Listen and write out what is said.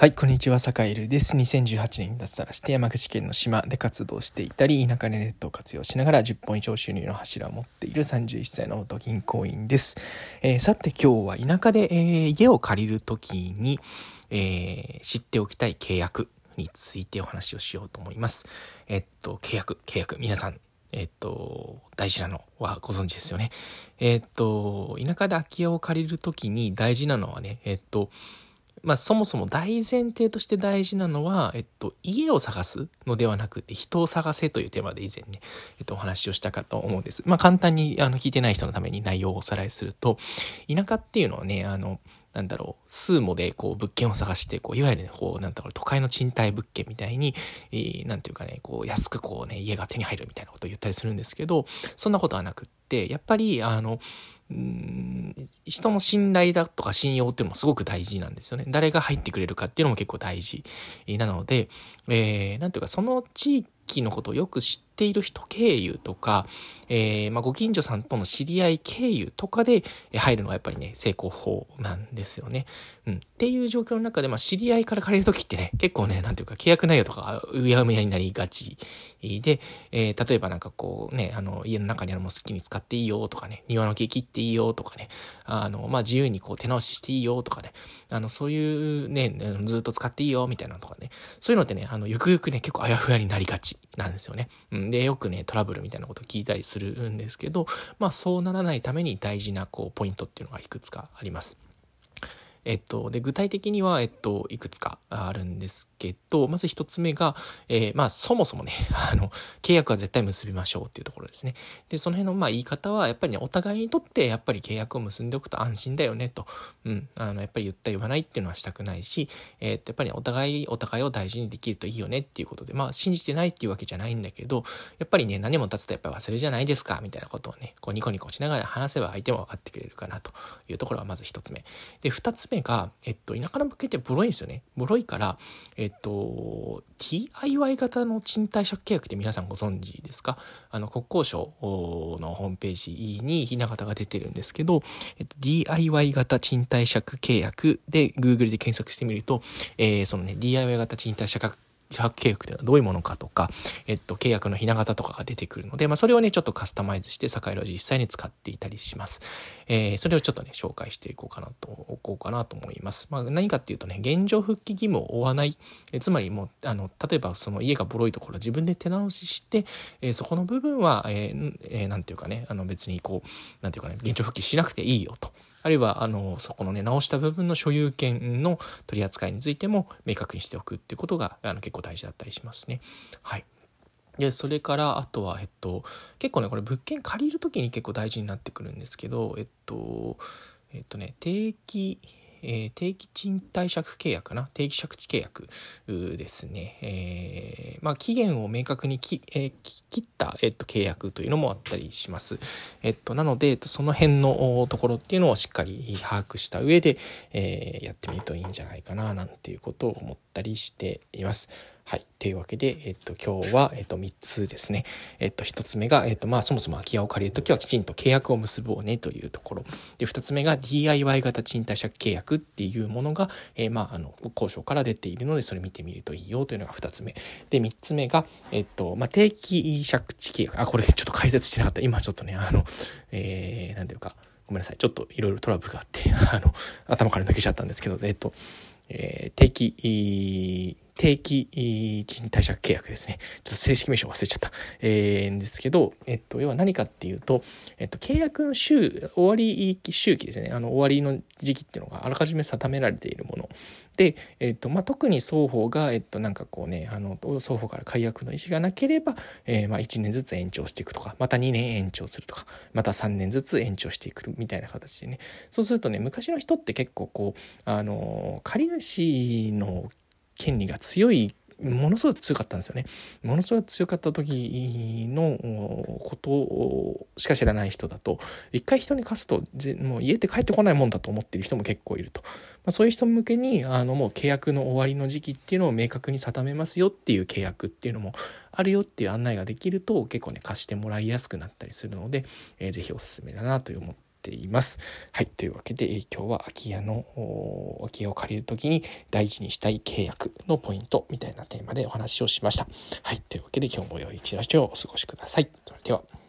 はい、こんにちは、坂井るです。2018年に脱サラして山口県の島で活動していたり、田舎でネットを活用しながら10本以上収入の柱を持っている31歳の元銀行員です。えー、さて今日は田舎で、えー、家を借りるときに、えー、知っておきたい契約についてお話をしようと思います。えっと、契約、契約、皆さん、えっと、大事なのはご存知ですよね。えっと、田舎で空き家を借りるときに大事なのはね、えっと、まあ、そもそも大前提として大事なのは、えっと、家を探すのではなくて、人を探せというテーマで以前ね、えっと、お話をしたかと思うんです。まあ、簡単に、あの、聞いてない人のために内容をおさらいすると、田舎っていうのはね、あの、なんだろう、スーモでこう物件を探して、こう、いわゆるね、こう、なんだろう、都会の賃貸物件みたいに、えー、なんていうかね、こう、安くこうね、家が手に入るみたいなことを言ったりするんですけど、そんなことはなくって、やっぱり、あの、うん人の信頼だとか信用っていうのもすごく大事なんですよね。誰が入ってくれるかっていうのも結構大事なので、えー、なんていうかその地域のことをよく知ってている人経由とか、えー、まあ、ご近所さんとの知り合い経由とかで入るのがやっぱりね、成功法なんですよね。うん。っていう状況の中で、まあ、知り合いから借りるときってね、結構ね、なんていうか契約内容とかうやむやになりがちで、えー、例えばなんかこうね、あの、家の中にあるもの好きに使っていいよとかね、庭の木切っていいよとかね、あの、まあ、自由にこう手直ししていいよとかね、あの、そういうね、ずっと使っていいよみたいなのとかね、そういうのってね、あの、ゆくゆくね、結構あやふやになりがちなんですよね。うん、で、よくね、トラブルみたいなこと聞いたりするんですけど、まあ、そうならないために大事な、こう、ポイントっていうのがいくつかあります。えっと、で具体的には、えっと、いくつかあるんですけど、まず一つ目が、えー、まあ、そもそもね、あの、契約は絶対結びましょうっていうところですね。で、その辺の、まあ、言い方は、やっぱりね、お互いにとって、やっぱり契約を結んでおくと安心だよね、と。うん。あの、やっぱり言った言わないっていうのはしたくないし、えー、っ、やっぱりお互い、お互いを大事にできるといいよねっていうことで、まあ、信じてないっていうわけじゃないんだけど、やっぱりね、何も経つとやっぱり忘れじゃないですか、みたいなことをね、こう、ニコニコしながら話せば相手も分かってくれるかなというところはまず一つ目。で、二つ目が、えっと、田舎の物件ってボロいんですよね。ボロいから、えっと、DIY 型の賃貸借契約って皆さんご存知ですか？あの、国交省のホームページにひな形が出てるんですけど、えっと、DIY 型賃貸借契約で Google で検索してみると、えー、そのね、DIY 型賃貸借契約というのはどういうものかとか、えっと、契約のひな形とかが出てくるので、まあ、それをね、ちょっとカスタマイズして、サカイロ実際に使っていたりします。えー、それをちょっとね、紹介していこうかなと、おこうかなと思います。まあ、何かっていうとね、現状復帰義務を負わない、えつまりもう、あの、例えばその家がボロいところ自分で手直しして、えー、そこの部分は、えー、えー、なんていうかね、あの別にこう、なんていうかね、現状復帰しなくていいよと。あるいは、あの、そこのね、直した部分の所有権の取り扱いについても明確にしておくっていうことが、あの、結構大事だったりしますね。はい。で、それから、あとは、えっと、結構ね、これ物件借りる時に結構大事になってくるんですけど、えっと、えっとね、定期、えー、定期賃貸借契約かな？定期借地契約ですね。えー、まあ、期限を明確にき、えー、切った、えっと、契約というのもあったりします。えっと、なので、その辺のところっていうのをしっかり把握した上で、え、やってみるといいんじゃないかな、なんていうことを思ったりしています。はい。というわけで、えっと、今日は、えっと、3つですね。えっと、1つ目が、えっと、まあ、そもそも空き家を借りるときはきちんと契約を結ぼうねというところ。で、2つ目が DIY 型賃貸借契約っていうものが、えー、まあ、あの、交渉から出ているので、それ見てみるといいよというのが2つ目。で、3つ目が、えっと、まあ、定期借地契約。あ、これちょっと解説してなかった。今ちょっとね、あの、えー、なんていうか、ごめんなさい。ちょっといろいろトラブルがあって、あの、頭から抜けちゃったんですけど、えっと、えー、定期、定期賃貸借契約ですね。ちょっと正式名称忘れちゃった。えー、んですけど、えっと、要は何かっていうと、えっと、契約の週、終わり周期ですね。あの、終わりの時期っていうのがあらかじめ定められているもの。で、えっと、まあ、特に双方が、えっと、なんかこうね、あの、双方から解約の意思がなければ、えー、まあ、1年ずつ延長していくとか、また2年延長するとか、また3年ずつ延長していくみたいな形でね。そうするとね、昔の人って結構こう、あの、借り主の権利が強いものすごく強かったんですよね。ものすごく強かった時のことしか知らない人だと、一回人に貸すと、もう家って帰ってこないもんだと思ってる人も結構いると。まあ、そういう人向けに、あのもう契約の終わりの時期っていうのを明確に定めますよっていう契約っていうのもあるよっていう案内ができると、結構ね、貸してもらいやすくなったりするので、えー、ぜひおすすめだなと思ってています。はい。というわけで、今日は空き家の、空き家を借りる時に大事にしたい契約のポイントみたいなテーマでお話をしました。はい。というわけで今日も良い一日をお過ごしください。それでは。